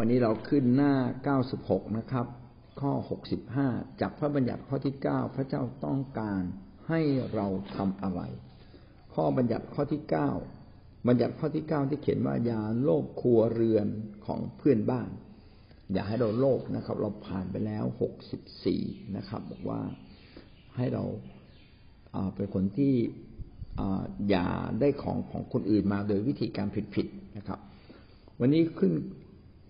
วันนี้เราขึ้นหน้า 96 นะครับ ข้อ 65 จากพระบัญญัติข้อที่ 9 พระเจ้าต้องการให้เราทำอะไร ข้อบัญญัติข้อที่ 9 บัญญัติข้อที่ 9 ที่เขียนว่าอย่าโลภครัวเรือนของเพื่อนบ้าน อย่าให้เราโลภนะครับ เราผ่านไปแล้ว 64 นะครับ บอกว่าให้เราเป็นคนที่อย่าได้ของของคนอื่นมาโดยวิธีการผิดๆนะครับ วันนี้ขึ้น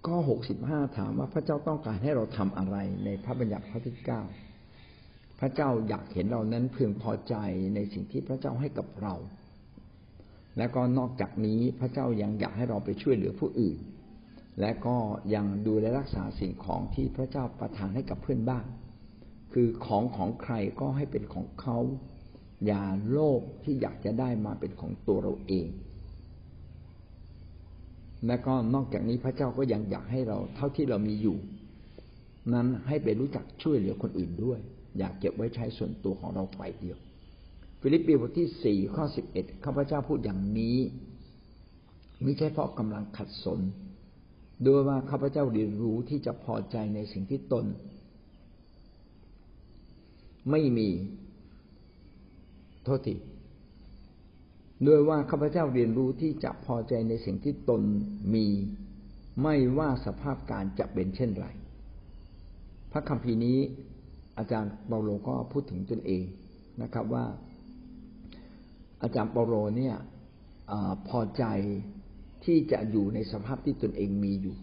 ข้อหกสิบห้าถามว่าพระเจ้าต้องการให้เราทำอะไรในพระบัญญัติข้อที่เก้าพระเจ้าอยากเห็นเรานั้นพึงพอใจในสิ่งที่พระเจ้าให้กับเรา และก็นอกจากนี้พระเจ้ายังอยากให้เราไปช่วยเหลือผู้อื่น และก็ยังดูแลรักษาสิ่งของที่พระเจ้าประทานให้กับเพื่อนบ้าน คือของของใครก็ให้เป็นของเขา อย่าโลภที่อยากจะได้มาเป็นของตัวเราเอง และก็นอกจากนี้พระเจ้าก็ยังอยากให้เราเท่าที่เรามีอยู่ นั้นให้ไปรู้จักช่วยเหลือคนอื่นด้วย อยากเก็บไว้ใช้ส่วนตัวของเราฝ่ายเดียว ฟิลิปปีบทที่สี่ข้อสิบเอ็ดข้าพเจ้าพูดอย่างนี้ไม่ใช่เพราะกำลังขัดสนด้วยว่าข้าพเจ้าเรียนรู้ที่จะพอใจในสิ่งที่ตน ไม่มีโทษที ด้วยว่าข้าพเจ้าเรียนรู้ที่จะพอใจในสิ่งที่ตนมี ไม่ว่าสภาพการจะเป็นเช่นไร พระคัมภีนี้อาจารย์เปาโลก็พูดถึงตนเองนะครับว่า อาจารย์เปาโลเนี่ยอพอใจที่จะอยู่ในสภาพที่ตนเองมีอยู่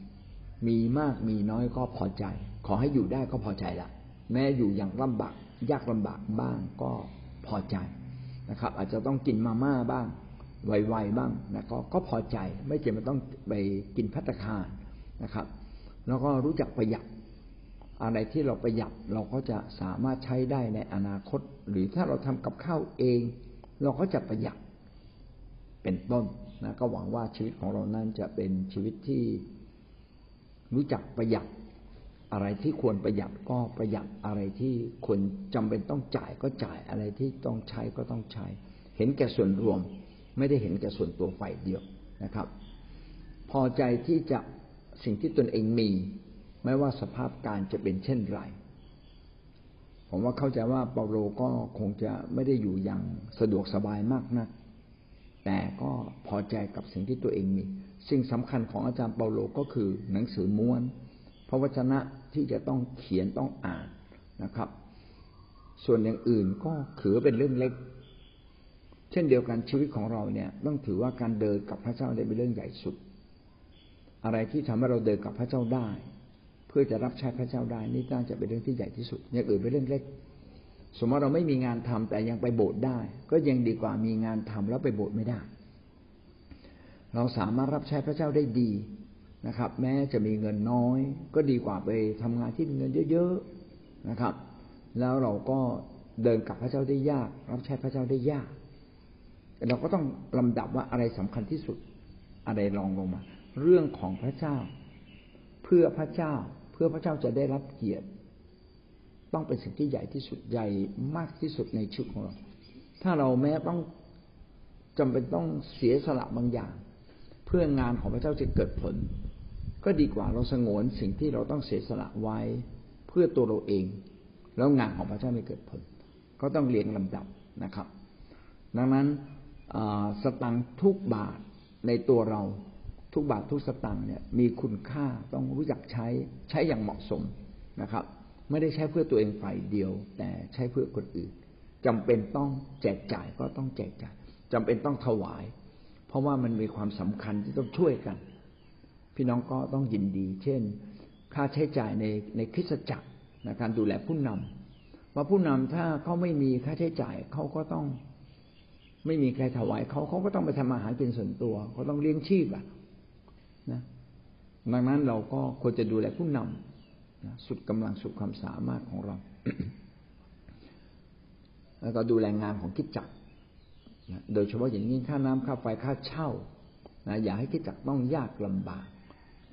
มีมากมีน้อยก็พอใจ ขอให้อยู่ได้ก็พอใจละแม้อยู่อย่างลำบากยากลำบากบ้างก็พอใจ นะครับ อาจจะต้องกินมาม่าบ้างไวๆบ้างนะก็ก็พอใจไม่จำเป็นต้องไปกินพัตคารนะครับ แล้วก็รู้จักประหยัดอะไรที่เราประหยัดเราก็จะสามารถใช้ได้ในอนาคต หรือถ้าเราทำกับข้าวเอง เราก็จะประหยัดเป็นต้นนะก็หวังว่าชีวิตของเรานั้นจะเป็นชีวิตที่รู้จักประหยัด อะไรที่ควรประหยัดก็ประหยัดอะไรที่ควรจำเป็นต้องจ่ายก็จ่ายอะไรที่ต้องใช้ก็ต้องใช้ เห็นแก่ส่วนรวม ไม่ได้เห็นแก่ส่วนตัวฝ่ายเดียวนะครับ พอใจที่จะสิ่งที่ตนเองมี ไม่ว่าสภาพการจะเป็นเช่นไรผมว่าเข้าใจว่าเปาโลก็คงจะไม่ได้อยู่อย่างสะดวกสบายมากนัก แต่ก็พอใจกับสิ่งที่ตัวเองมี สิ่งสำคัญของอาจารย์เปาโลก็คือหนังสือม้วน พระวจนะที่จะต้องเขียนต้องอ่านนะครับ ส่วนอย่างอื่นก็ถือเป็นเรื่องเล็ก เช่นเดียวกันชีวิตของเราเนี่ย ต้องถือว่าการเดินกับพระเจ้าเป็นเรื่องใหญ่สุด อะไรที่ทำให้เราเดินกับพระเจ้าได้ เพื่อจะรับใช้พระเจ้าได้นี่น่าจะเป็นเรื่องที่ใหญ่ที่สุด อย่างอื่นเป็นเรื่องเล็ก สมมติเราไม่มีงานทำแต่ยังไปโบสถ์ได้ ก็ยังดีกว่ามีงานทำแล้วไปโบสถ์ไม่ได้ เราสามารถรับใช้พระเจ้าได้ดี นะครับ แม้จะมีเงินน้อย ก็ดีกว่าไปทำงานที่มีเงินเยอะๆนะครับ แล้วเราก็เดินกับพระเจ้าได้ยาก รับใช้พระเจ้าได้ยากเราก็ต้องลำดับว่าอะไรสำคัญที่สุดอะไรรองลงมา เรื่องของพระเจ้า เพื่อพระเจ้าเพื่อพระเจ้าจะได้รับเกียรติ ต้องเป็นสิ่งที่ใหญ่ที่สุดใหญ่มากที่สุดในชีวิตของเรา ถ้าเราแม้ต้องจำเป็นต้องเสียสละบางอย่าง เพื่องานของพระเจ้าจะเกิดผล ก็ดีกว่าเราสงวนสิ่งที่เราต้องเสียสละไว้เพื่อตัวเราเอง แล้วงานของพระเจ้าไม่เกิดผล ก็ต้องเรียงลำดับนะครับ ดังนั้นสตังทุกบาทในตัวเราทุกบาททุกสตังเนี่ยมีคุณค่าต้องรู้จักใช้ใช้อย่างเหมาะสมนะครับ ไม่ได้ใช้เพื่อตัวเองฝ่ายเดียว แต่ใช้เพื่อคนอื่นจำเป็นต้องแจกจ่ายก็ต้องแจกจ่ายจำเป็นต้องถวาย เพราะว่ามันมีความสำคัญที่ต้องช่วยกัน พี่น้องก็ต้องยินดี เช่น ค่าใช้จ่ายในในคริสตจักรในการดูแลผู้นำว่าผู้นำถ้าเขาไม่มีค่าใช้จ่ายเขาก็ต้อง ไม่มีใครถวายเขาเขาก็ต้องไปทำอาหารเป็นส่วนตัวเขาต้องเลี้ยงชีพอะนะดังนั้นเราก็ควรจะดูแลผู้นำนะสุดกำลังสุดความสามารถของเรา แล้วก็ดูแลงานของคิดจักรโดยเฉพาะอย่างนี้ค่าน้ำค่าไฟค่าเช่านะอย่าให้คิดจักต้องยากลำบาก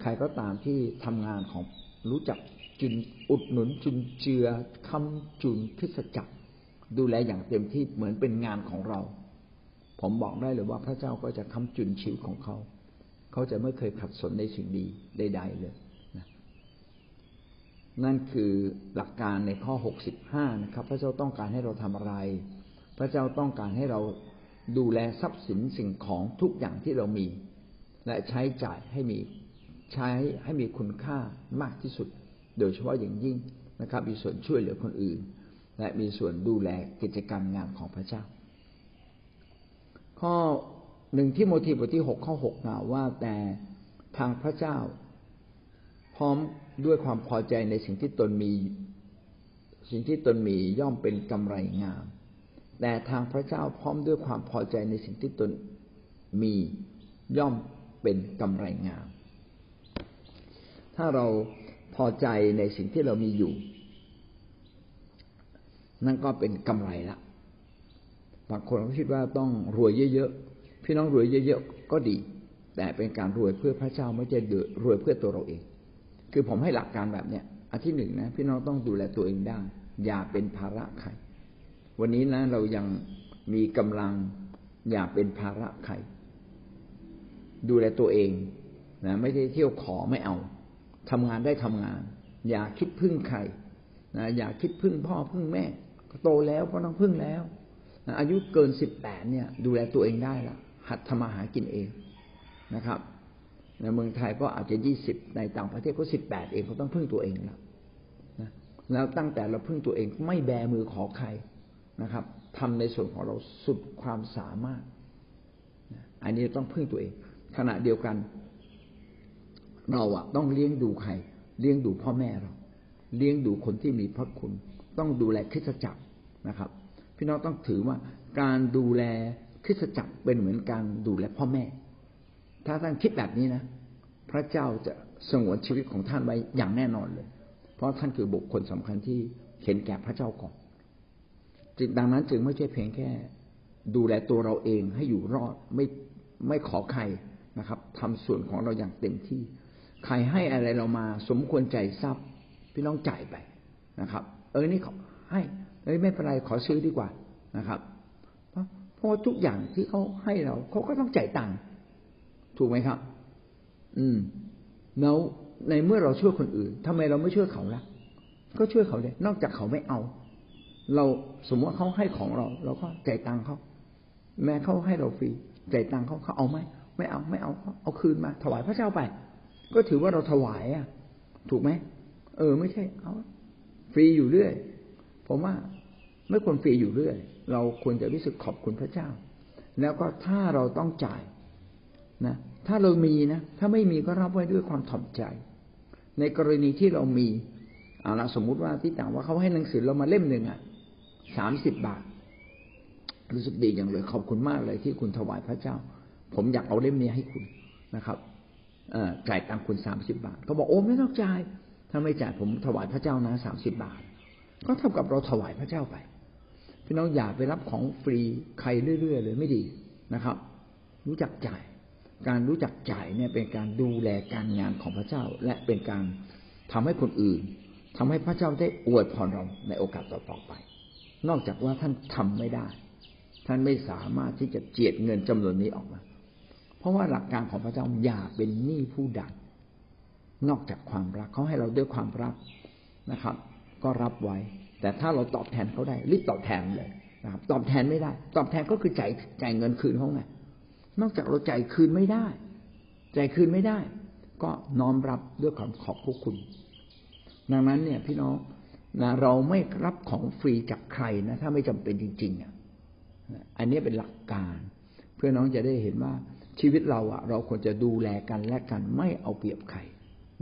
ใครก็ตามที่ทำงานของรู้จักจุนอุดหนุนจุนเจือคำจุนคิสจักร ดูแลอย่างเต็มที่เหมือนเป็นงานของเรา ผมบอกได้เลยว่าพระเจ้าก็จะคำจุนชีวิตของเขา เขาจะไม่เคยขัดสนในสิ่งดีใดๆเลยนั่นคือหลักการในข้อหกสิบห้านะครับ พระเจ้าต้องการให้เราทำอะไร พระเจ้าต้องการให้เราดูแลทรัพย์สินสิ่งของทุกอย่างที่เรามี และใช้จ่ายให้มี ใช้ให้มีคุณค่ามากที่สุด โดยเฉพาะอย่างยิ่งนะครับ มีส่วนช่วยเหลือคนอื่น และมีส่วนดูแลกิจกรรมงานของพระเจ้า ข้อหนึ่งที่โมทีบทที่หกข้อหกกล่าวว่าแต่ทางพระเจ้า พร้อมด้วยความพอใจในสิ่งที่ตนมี สิ่งที่ตนมีย่อมเป็นกำไรงาม แต่ทางพระเจ้าพร้อมด้วยความพอใจในสิ่งที่ตนมีย่อมเป็นกำไรงาม ถ้าเราพอใจในสิ่งที่เรามีอยู่ นั่นก็เป็นกำไรละบางคนก็คิดว่าต้องรวยเยอะๆพี่น้องรวยเยอะๆก็ดี แต่เป็นการรวยเพื่อพระเจ้าไม่ใช่รวยเพื่อตัวเราเอง คือผมให้หลักการแบบเนี้ยอันที่หนึ่งนะ พี่น้องต้องดูแลตัวเองได้ อย่าเป็นภาระใครวันนี้นะเรายังมีกำลังอย่าเป็นภาระใครดูแลตัวเองนะไม่ได้เที่ยวขอไม่เอา ทำงานได้ทำงาน อย่าคิดพึ่งใครนะอย่าคิดพึ่งพ่อพึ่งแม่โตแล้วก็ต้องพึ่งแล้วอายุเกินสิบแปดเนี่ย ดูแลตัวเองได้ละหัดทำมาหากินเองนะครับในเมืองไทยก็อาจจะยี่สิบในต่างประเทศก็สิบแปดเองเขาต้องพึ่งตัวเองแล้วนะแล้วตั้งแต่เราพึ่งตัวเองไม่แบมือขอใครนะครับทำในส่วนของเราสุดความสามารถ อันนี้ต้องพึ่งตัวเองขณะเดียวกัน เราอะต้องเลี้ยงดูใคร เลี้ยงดูพ่อแม่เรา เลี้ยงดูคนที่มีพระคุณ ต้องดูแลคริสจักรนะครับ พี่น้องต้องถือว่าการดูแลคริสจักรเป็นเหมือนการดูแลพ่อแม่ ถ้าท่านคิดแบบนี้นะ พระเจ้าจะสงวนชีวิตของท่านไว้อย่างแน่นอนเลย เพราะท่านคือบุคคลสำคัญที่เห็นแก่พระเจ้าก่อนจึงดังนั้นจึงไม่ใช่เพียงแค่ ดูแลตัวเราเองให้อยู่รอดไม่ไม่ขอใครนะครับทำส่วนของเราอย่างเต็มที่ ใครให้อะไรเรามา สมควรใจทรัพย์ พี่น้องจ่ายไปนะครับ เออนี่ขอให้เอ้ยไม่เป็นไรขอซื้อดีกว่านะครับ เพราะเพราะทุกอย่างที่เขาให้เราเขาก็ต้องจ่ายตังค์ถูกไหมครับ อืมแล้วในเมื่อเราช่วยคนอื่นทำไมเราไม่ช่วยเขาล่ะ ก็ช่วยเขาเลยนอกจากเขาไม่เอา เราสมมติว่าเขาให้ของเรา เราก็จ่ายตังค์เขาแม้เขาให้เราฟรีจ่ายตังค์เขาเขาเอาไหมไม่เอาไม่เอาเอาคืนมา ถวายพระเจ้าไป ก็ถือว่าเราถวายอะ ถูกไหมเออ ไม่ใช่ เอาฟรีอยู่เรื่อย ผมว่าไม่ควรฟรีอยู่เรื่อย เราควรจะรู้สึกขอบคุณพระเจ้า แล้วก็ถ้าเราต้องจ่ายนะถ้าเรามีนะถ้าไม่มีก็รับไว้ด้วยความถ่อมใจ ในกรณีที่เรามีเอาละสมมุติว่าที่ต่างว่าเขาให้หนังสือเรามาเล่มหนึ่งอะสามสิบบาท รู้สึกดีอย่างเลยขอบคุณมากเลยที่คุณถวายพระเจ้า ผมอยากเอาเล่มนี้ให้คุณนะครับ จ่ายตังคุณสามสิบบาทเขาบอกโอ้ไม่ต้องจ่ายถ้าไม่จ่ายผมถวายพระเจ้านะสามสิบบาท ก็เท่ากับเราถวายพระเจ้าไปพี่น้องอย่าไปรับของฟรีใครเรื่อยๆเลยไม่ดีนะครับ รู้จักจ่าย การรู้จักจ่ายเนี่ยเป็นการดูแลการงานของพระเจ้า และเป็นการทำให้คนอื่นทำให้พระเจ้าได้อวยพรเราในโอกาสต่อๆไป นอกจากว่าท่านทำไม่ได้ ท่านไม่สามารถที่จะเจียดเงินจำนวนนี้ออกมา เพราะว่าหลักการของพระเจ้าอย่าเป็นหนี้ผู้ใดนอกจากความรักเขาให้เราด้วยความรักนะครับ ก็รับไว้ แต่ถ้าเราตอบแทนเขาได้รีบตอบแทนเลยนะครับ ตอบแทนไม่ได้ ตอบแทนก็คือจ่ายจ่ายเงินคืนเขาไงนอกจากเราจ่ายคืนไม่ได้จ่ายคืนไม่ได้ ก็น้อมรับด้วยความขอบพระคุณ ดังนั้นเนี่ย พี่น้องนะเราไม่รับของฟรีจากใครนะถ้าไม่จำเป็นจริงๆอะอันนี้เป็นหลักการ เพื่อน้องจะได้เห็นว่า ชีวิตเราอะเราควรจะดูแลกันและกันไม่เอาเปรียบใคร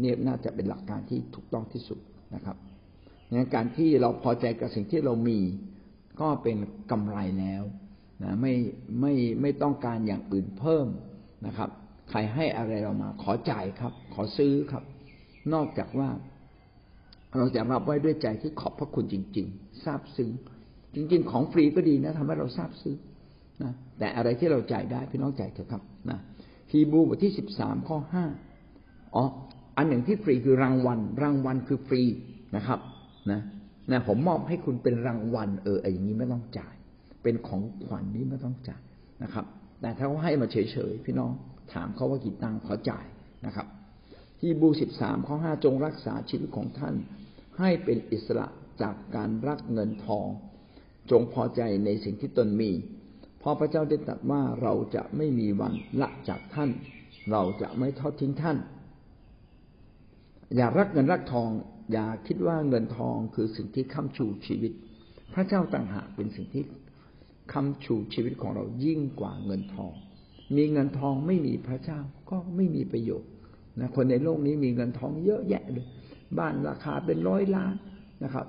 เนี่ยน่าจะเป็นหลักการที่ถูกต้องที่สุดนะครับงั้นการที่เราพอใจกับสิ่งที่เรามีก็เป็นกำไรแล้วนะไม่ไม่ไม่ต้องการอย่างอื่นเพิ่มนะครับ ใครให้อะไรเรามา ขอจ่ายครับ ขอซื้อครับ นอกจากว่า เราจะรับไว้ด้วยใจที่ขอบพระคุณจริงๆซาบซึ้งจริง ๆ ของฟรีก็ดีนะทำให้เราซาบซึ้ง นะแต่อะไรที่เราจ่ายได้พี่น้องจ่ายเถอะครับนะฮีบูบทที่สิบสามข้อห้าอ๋ออันหนึ่งที่ฟรีคือรางวัล รางวัลคือฟรีนะครับนะนะผมมอบให้คุณเป็นรางวัล เออไอ้อย่างนี้ไม่ต้องจ่าย เป็นของขวัญนี้ไม่ต้องจ่ายนะครับ แต่ถ้าเขาให้มาเฉยๆพี่น้องถามเขาว่ากี่ตังค์เขอจ่ายนะครับฮีบูสิบสามข้อห้าจงรักษาชีวิตของท่าน ให้เป็นอิสระจากการรักเงินทอง จงพอใจในสิ่งที่ตนมี พราะพระเจ้าได้ตรัสว่าเราจะไม่มีวันละจากท่าน เราจะไม่ทอดทิ้งท่าน อย่ารักเงินรักทอง อย่าคิดว่าเงินทองคือสิ่งที่ค้ำชูชีวิต พระเจ้าต่างหากเป็นสิ่งที่ค้ำชูชีวิตของเรายิ่งกว่าเงินทอง มีเงินทองไม่มีพระเจ้าก็ไม่มีประโยชน์นะคนในโลกนี้มีเงินทองเยอะแยะเลย บ้านราคาเป็นร้อยล้านนะครับ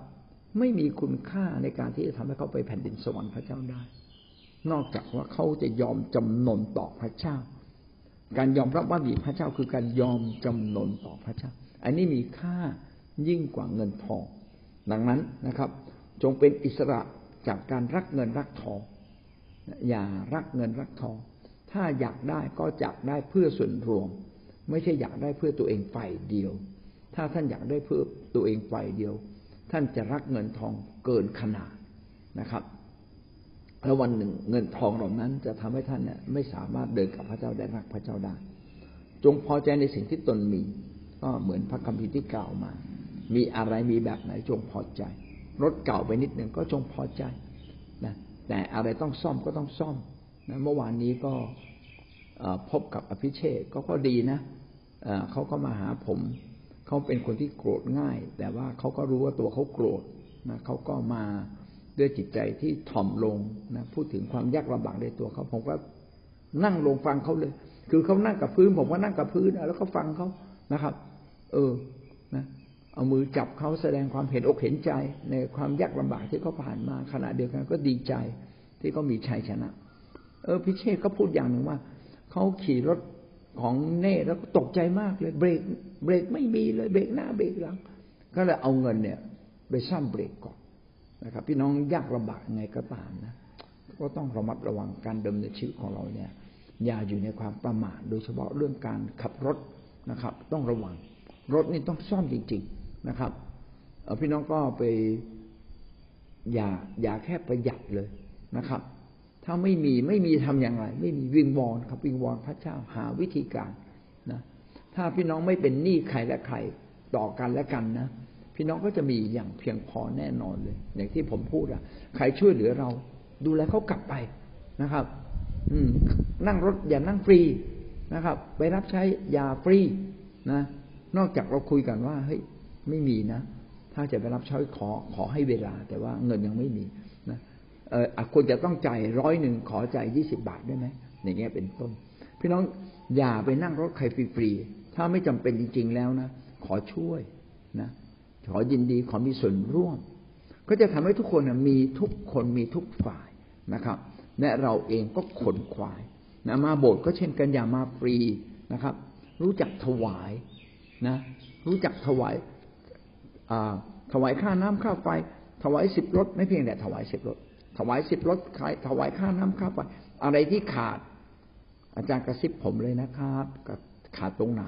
ไม่มีคุณค่าในการที่จะทำให้เขาไปแผ่นดินสวรรค์พระเจ้าได้ นอกจากว่าเขาจะยอมจำนนต่อพระเจ้า การยอมรับว่ามีพระเจ้าคือการยอมจำนนต่อพระเจ้า อันนี้มีค่ายิ่งกว่าเงินทอง ดังนั้นนะครับ จงเป็นอิสระจากการรักเงินรักทอง อย่ารักเงินรักทอง ถ้าอยากได้ก็อยากได้เพื่อส่วนรวม ไม่ใช่อยากได้เพื่อตัวเองฝ่ายเดียว ถ้าท่านอยากได้เพื่อตัวเองฝ่ายเดียว ท่านจะรักเงินทองเกินขนาดนะครับ แล้ววันหนึ่งเงินทองเหล่านั้นจะทำให้ท่านเนี่ยไม่สามารถเดินกับพระเจ้าได้รักพระเจ้าได้ จงพอใจในสิ่งที่ตนมี ก็เหมือนพระคัมภีร์ที่กล่าวมา มีอะไรมีแบบไหนจงพอใจรถเก่าไปนิดหนึ่งก็จงพอใจนะแต่อะไรต้องซ่อมก็ต้องซ่อมนะเมื่อวานนี้ก็พบกับอภิเชษก็ก็ดีนะเขาก็มาหาผมเขาเป็นคนที่โกรธง่าย แต่ว่าเขาก็รู้ว่าตัวเขาโกรธนะเขาก็มา ด้วยจิตใจที่ถ่อมลงนะพูดถึงความยากลำบากในตัวเขาผมก็นั่งลงฟังเขาเลย คือเขานั่งกับพื้น ผมก็นั่งกับพื้นแล้วก็ฟังเขานะครับ เออนะเอามือจับเขาแสดงความเห็นอกเห็นใจในความยากลำบากที่เขาผ่านมาขณะเดียวกันก็ดีใจที่เขามีชัยชนะ เออพิเชษก็พูดอย่างหนึ่งว่าเขาขี่รถของเน่แล้วก็ตกใจมากเลยเบรกเบรกไม่มีเลยเบรกหน้าเบรกหลังก็เลยเอาเงินเนี่ย ไปซ่อมเบรกก่อน นะครับ พี่น้องยากลำบากยังไงก็ตามนะก็ต้องระมัดระวังการดำเนินชีวิตของเราเนี่ย อย่าอยู่ในความประมาทโดยเฉพาะเรื่องการขับรถนะครับ ต้องระวัง รถนี่ต้องซ่อมจริง ๆนะครับพี่น้องก็ไปอย่าอย่าแค่ประหยัดเลยนะครับ ถ้าไม่มีไม่มีทำอย่างไรไม่มีวิงวอนครับวิงวอนพระเจ้าหาวิธีการนะถ้าพี่น้องไม่เป็นหนี้ใครและใครต่อกันและกันนะ พี่น้องก็จะมีอย่างเพียงพอแน่นอนเลย อย่างที่ผมพูดอะใครช่วยเหลือเรา ดูแลเขากลับไปนะครับ อืม นั่งรถอย่านั่งฟรีนะครับ ไปรับใช้ยาฟรีนะ นอกจากเราคุยกันว่าเฮ้ยไม่มีนะ ถ้าจะไปรับใช้ขอขอให้เวลา แต่ว่าเงินยังไม่มีนะเออควรจะต้องจ่ายร้อยหนึ่งขอจ่ายยี่สิบาทได้ไหมอย่างเงี้ยเป็นต้น พี่น้องอย่าไปนั่งรถใครฟรีๆถ้าไม่จำเป็นจริง ๆ แล้วนะขอช่วยนะ ขอยินดีขอมีส่วนร่วม ก็จะทำให้ทุกคนมีทุกคนมีทุกฝ่ายนะครับ และเราเองก็ขนขวายนะมาโบสถ์ก็เช่นกันอย่ามาฟรีนะครับ รู้จักถวายนะ รู้จักถวายถวายค่าน้ำค่าไฟ ถวายสิบรถไม่เพียงแต่ถวายสิบรถถวายสิบรถขายถวายค่าน้ำค่าไฟอะไรที่ขาด อาจารย์กระซิบผมเลยนะครับขาดตรงไหน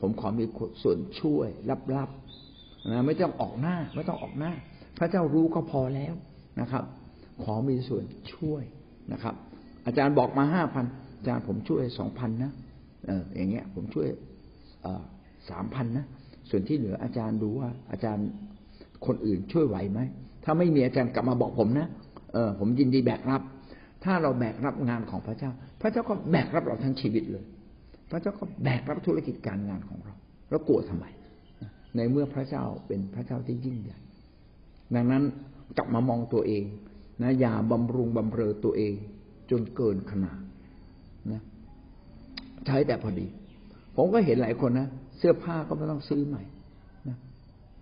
ผมขอมีส่วนช่วยรับ นะไม่ต้องออกหน้า ไม่ต้องออกหน้า พระเจ้ารู้ก็พอแล้วนะครับ ขอมีส่วนช่วยนะครับ อาจารย์บอกมาห้าพันอาจารย์ผมช่วยสองพันนะเอออย่างเงี้ย ผมช่วยสามพันนะส่วนที่เหลืออาจารย์ดูว่า อาจารย์คนอื่นช่วยไหวไหมถ้าไม่มีอาจารย์กลับมาบอกผมนะเออผมยินดีแบกรับ ถ้าเราแบกรับงานของพระเจ้า พระเจ้าก็แบกรับเราทั้งชีวิตเลย พระเจ้าก็แบกรับธุรกิจการงานของเรา แล้วกลัวทำไม ในเมื่อพระเจ้าเป็นพระเจ้าที่ยิ่งใหญ่ ดังนั้นกลับมามองตัวเองนะอย่าบำรุงบำเรอตัวเองจนเกินขนาดนะใช้แต่พอดี ผมก็เห็นหลายคนนะเสื้อผ้าก็ไม่ต้องซื้อใหม่นะ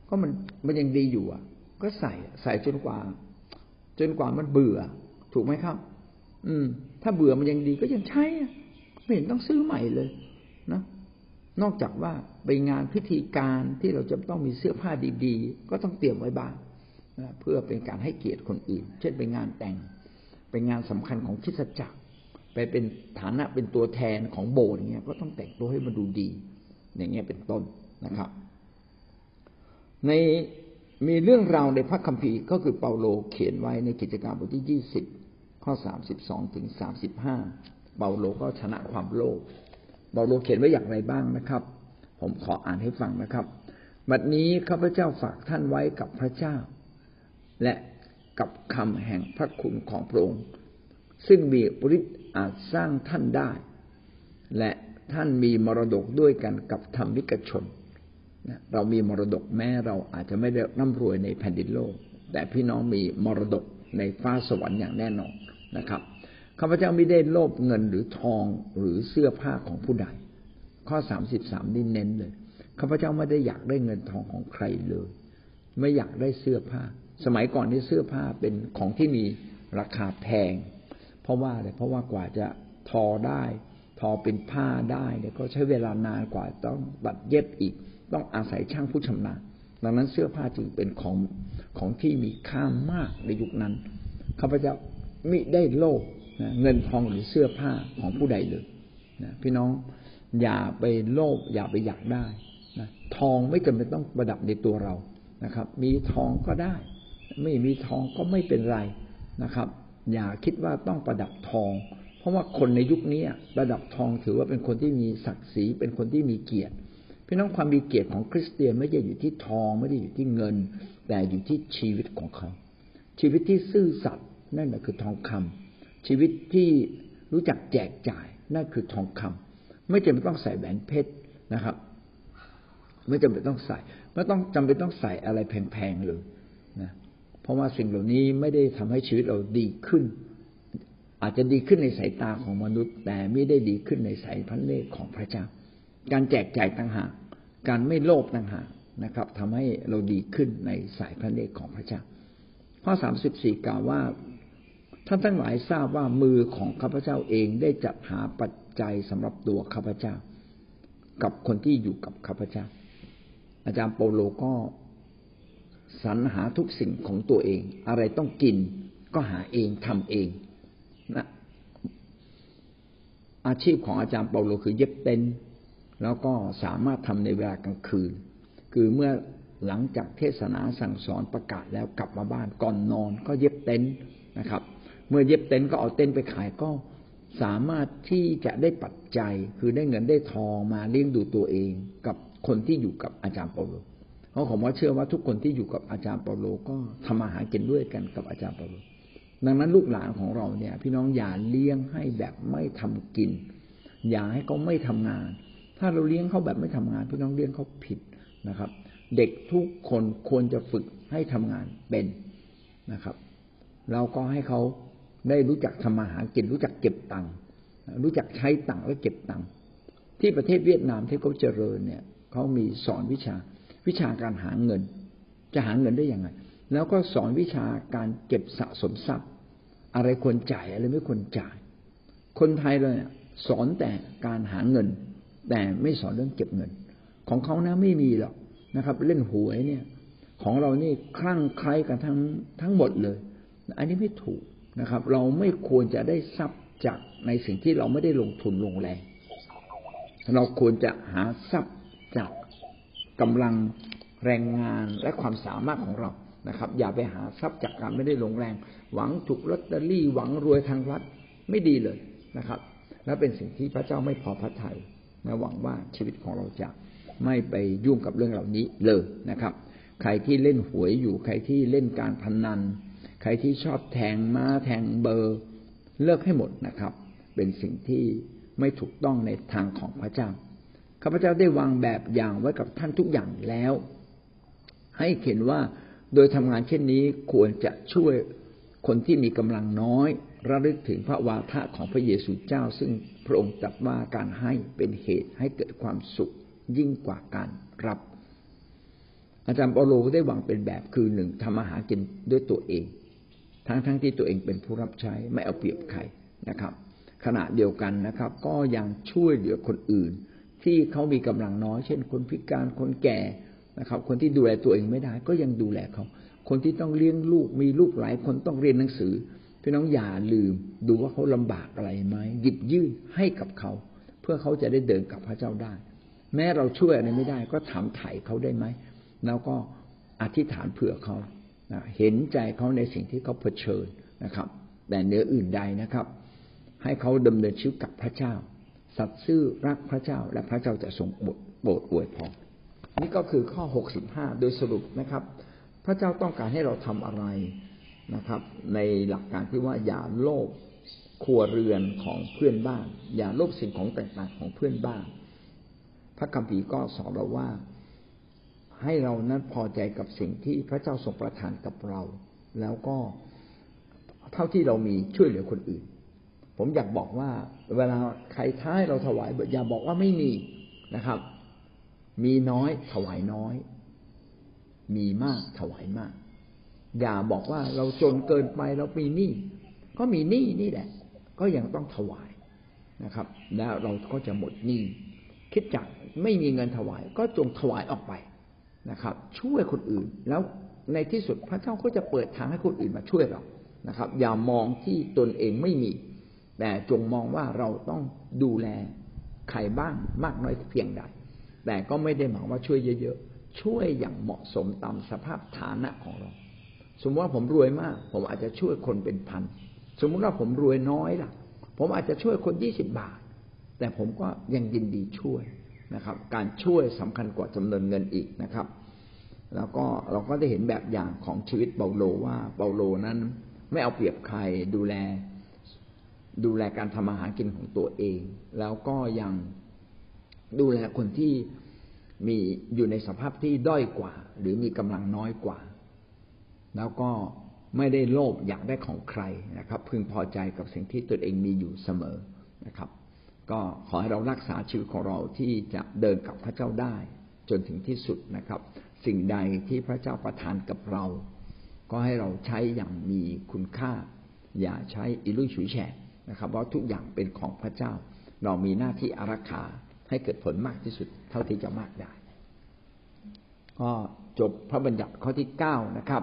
ก็มันมันยังดีอยู่อะ ก็ใส่ใส่จนกว่า จนกว่ามันเบื่อ ถูกไหมครับ อืม ถ้าเบื่อมันยังดีก็ยังใช้ไม่เห็นต้องซื้อใหม่เลย นะ นอกจากว่าไปงานพิธีการที่เราจะต้องมีเสื้อผ้าดีๆ ก็ต้องเตรียมไว้บ้างเพื่อเป็นการให้เกียรติคนอื่น เช่นเป็นงานแต่งเป็นงานสำคัญของคิดจักร ไปเป็นฐานะเป็นตัวแทนของโบสถ์เงี้ยก็ต้องแต่งตัวให้มันดูดี อย่างเงี้ยเป็นต้นนะครับ ในมีเรื่องราวในพระคัมภีร์ก็คือเปาโลเขียนไว้ในกิจการบทที่ยี่สิบข้อสามสิบสองถึงสามสิบห้าเปาโลก็ชนะความโลภ เปาโลเขียนไว้อย่างไรบ้างนะครับ ผมขออ่านให้ฟังนะครับ บัดนี้ข้าพเจ้าฝากท่านไว้กับพระเจ้า และกับคำแห่งพระคุณของพระองค์ ซึ่งมีฤทธิ์อาจสร้างท่านได้ และท่านมีมรดกด้วยกันกับธรรมิกชน เรามีมรดกแม้เราอาจจะไม่ได้ร่ำรวยในแผ่นดินโลก แต่พี่น้องมีมรดกในฟ้าสวรรค์อย่างแน่นอนนะครับ ข้าพเจ้าไม่ได้โลภเงินหรือทองหรือเสื้อผ้าของผู้ใด ข้อสามสิบสามนี่เน้นเลย ข้าพเจ้าไม่ได้อยากได้เงินทองของใครเลย ไม่อยากได้เสื้อผ้า สมัยก่อนที่เสื้อผ้าเป็นของที่มีราคาแพง เพราะว่าอะไร เพราะว่ากว่าจะทอได้ ทอเป็นผ้าได้เนี่ยก็ใช้เวลานานกว่าต้องบัดเย็บอีก ต้องอาศัยช่างผู้ชำนาญ ดังนั้นเสื้อผ้าจึงเป็นของของที่มีค่ามากในยุคนั้น ข้าพเจ้ามิได้โลภ เงินทองหรือเสื้อผ้าของผู้ใดเลยนะพี่น้องอย่าไปโลภอย่าไปอยากได้นะทองไม่จำเป็นต้องประดับในตัวเรานะครับ มีทองก็ได้ ไม่มีทองก็ไม่เป็นไรนะครับ อย่าคิดว่าต้องประดับทอง เพราะว่าคนในยุคนี้ประดับทองถือว่าเป็นคนที่มีศักดิ์ศรีเป็นคนที่มีเกียรติพี่น้องความมีเกียรติของคริสเตียนไม่ได้อยู่ที่ทองไม่ได้อยู่ที่เงิน แต่อยู่ที่ชีวิตของเขา ชีวิตที่ซื่อสัตย์นั่นแหละคือทองคำ ชีวิตที่รู้จักแจกจ่ายนั่นคือทองคำไม่จำเป็นต้องใส่แหวนเพชรนะครับ ไม่จำเป็นต้องใส่ ไม่ต้องจำเป็นต้องใส่อะไรแพงๆเลยนะเพราะว่าสิ่งเหล่านี้ไม่ได้ทำให้ชีวิตเราดีขึ้น อาจจะดีขึ้นในสายตาของมนุษย์ แต่ไม่ได้ดีขึ้นในสายพันเนตรของพระเจ้า การแจกจ่ายต่างหากการไม่โลภต่างหากนะครับทำให้เราดีขึ้นในสายพระเนตรของพระเจ้าข้อสามสิบสี่กล่าวว่า ท่านทั้งหลายทราบว่ามือของข้าพเจ้าเองได้จัดหาปัจจัยสำหรับตัวข้าพเจ้า กับคนที่อยู่กับข้าพเจ้า อาจารย์เปโลก็สรรหาทุกสิ่งของตัวเอง อะไรต้องกินก็หาเองทำเองนะอาชีพของอาจารย์เปาโลคือเย็บเต็นแล้วก็สามารถทำในเวลากลางคืน คือเมื่อหลังจากเทศนาสั่งสอนประกาศแล้วกลับมาบ้านก่อนนอนก็เย็บเต็นนะครับ เมื่อเย็บเต็นก็เอาเต็นไปขายก็สามารถที่จะได้ปัจจัยคือได้เงินได้ทองมาเลี้ยงดูตัวเองกับคนที่อยู่กับอาจารย์เปาโลเพราะผมว่าเชื่อว่าทุกคนที่อยู่กับอาจารย์เปาโลก็ทำมาหากินด้วยกันกับอาจารย์เปาโลดังนั้นลูกหลานของเราเนี่ย พี่น้องอย่าเลี้ยงให้แบบไม่ทำกิน อย่าให้เขาไม่ทำงาน ถ้าเราเลี้ยงเขาแบบไม่ทำงาน พี่น้องเลี้ยงเขาผิดนะครับ เด็กทุกคนควรจะฝึกให้ทำงานเป็นนะครับ เราก็ให้เขา ได้รู้จักทำมาหากินรู้จักเก็บตังค์รู้จักใช้ตังค์และเก็บตังค์ที่ประเทศเวียดนามที่เขาเจริญเนี่ยเขามีสอนวิชาวิชาการหาเงิน จะหาเงินได้ยังไง แล้วก็สอนวิชาการเก็บสะสมทรัพย์ อะไรควรจ่ายอะไรไม่ควรจ่าย คนไทยเลยสอนแต่การหาเงิน แต่ไม่สอนเรื่องเก็บเงิน ของเขานะไม่มีหรอกนะครับ เล่นหวยเนี่ย ของเรานี่คลั่งใครกันทั้งทั้งหมดเลย อันนี้ไม่ถูก นะครับ เราไม่ควรจะได้ทรัพย์จากในสิ่งที่เราไม่ได้ลงทุนลงแรง เราควรจะหาทรัพย์จากกำลังแรงงานและความสามารถของเรานะครับ อย่าไปหาทรัพย์จากการไม่ได้ลงแรง หวังถูกลอตเตอรี่หวังรวยทางรัฐไม่ดีเลยนะครับ และเป็นสิ่งที่พระเจ้าไม่พอพระทัยนะหวังว่าชีวิตของเราจะไม่ไปยุ่งกับเรื่องเหล่านี้เลยนะครับ ใครที่เล่นหวยอยู่ใครที่เล่นการพนัน ใครที่ชอบแทงม้าแทงเบอร์เลิกให้หมดนะครับ เป็นสิ่งที่ไม่ถูกต้องในทางของพระเจ้าข้าพเจ้าได้วางแบบอย่างไว้กับท่านทุกอย่างแล้ว ให้เห็นว่าโดยทำงานเช่นนี้ควรจะช่วยคนที่มีกำลังน้อย ระลึกถึงพระวาทะของพระเยซูเจ้า ซึ่งพระองค์ตรัสว่าการให้เป็นเหตุให้เกิดความสุขยิ่งกว่าการรับ อาจารย์เปโลได้วางเป็นแบบคือหนึ่งทำอาหารกินด้วยตัวเอง ทั้งทั้งที่ตัวเองเป็นผู้รับใช้ไม่เอาเปรียบใครนะครับ ขณะเดียวกันนะครับ ก็ยังช่วยเหลือคนอื่น ที่เขามีกำลังน้อย เช่น คนพิการคนแก่นะครับ คนที่ดูแลตัวเองไม่ได้ ก็ยังดูแลเขาคนที่ต้องเลี้ยงลูกมีลูกหลายคนต้องเรียนหนังสือพี่น้องอย่าลืมดูว่าเขาลำบากอะไรไหมหยิบยื่นให้กับเขา เพื่อเขาจะได้เดินกับพระเจ้าได้ แม้เราช่วยอะไรไม่ได้ ก็ถามไถ่เขาได้ไหมแล้วก็อธิษฐานเผื่อเขา เห็นใจเขาในสิ่งที่เขาเผชิญนะครับ แต่เนื้ออื่นใดนะครับ ให้เขาดำเนินชีวิตกับพระเจ้า สัตซ์ซื่อรักพระเจ้าและพระเจ้าจะทรงโปรดอวยพรนี่ก็คือข้อหกสิบห้าโดยสรุปนะครับ พระเจ้าต้องการให้เราทำอะไรนะครับ ในหลักการที่ว่าอย่าโลภครัวเรือนของเพื่อนบ้าน อย่าโลภสิ่งของต่างๆของเพื่อนบ้าน พระคัมภีร์ก็สอนเราว่า ให้เรานั้นพอใจกับสิ่งที่พระเจ้าทรงประทานกับเรา แล้วก็เท่าที่เรามีช่วยเหลือคนอื่น ผมอยากบอกว่า เวลาใครท้ายเราถวายอย่าบอกว่าไม่มีนะครับ มีน้อยถวายน้อย มีมากถวายมาก อย่าบอกว่าเราจนเกินไปเรามีหนี้ก็มีหนี้นี่แหละ ก็ยังต้องถวายนะครับ แล้วเราก็จะหมดหนี้คิดจักไม่มีเงินถวายก็จงถวายออกไป นะครับ ช่วยคนอื่น แล้วในที่สุดพระเจ้าก็จะเปิดทางให้คนอื่นมาช่วยเรานะครับ อย่ามองที่ตนเองไม่มี แต่จงมองว่าเราต้องดูแลใครบ้างมากน้อยเพียงใด แต่ก็ไม่ได้หมายว่าช่วยเยอะๆ ช่วยอย่างเหมาะสมตามสภาพฐานะของเรา สมมติว่าผมรวยมาก ผมอาจจะช่วยคนเป็นพัน สมมติว่าผมรวยน้อยล่ะ ผมอาจจะช่วยคนยี่สิบบาท แต่ผมก็ยังยินดีช่วย นะครับ การช่วยสำคัญกว่าจำนวนเงินอีกนะครับ แล้วก็เราก็ได้เห็นแบบอย่างของชีวิตเปาโลว่าเปาโลนั้นไม่เอาเปรียบใครดูแล ดูแลการทำอาหารกินของตัวเอง แล้วก็ยังดูแลคนที่มีอยู่ในสภาพที่ด้อยกว่า หรือมีกำลังน้อยกว่า แล้วก็ไม่ได้โลภอยากได้ของใครนะครับ พึงพอใจกับสิ่งที่ตนเองมีอยู่เสมอนะครับ ก็ขอให้เรารักษาชีวิตของเราที่จะเดินกับพระเจ้าได้ จนถึงที่สุดนะครับ สิ่งใดที่พระเจ้าประทานกับเรา ก็ให้เราใช้อย่างมีคุณค่า อย่าใช้อิรุยฉุยแฉกนะครับเพราะทุกอย่างเป็นของพระเจ้า เรามีหน้าที่อารักขาให้เกิดผลมากที่สุด เท่าที่จะมากได้ก็จบพระบัญญัติข้อที่เก้านะครับ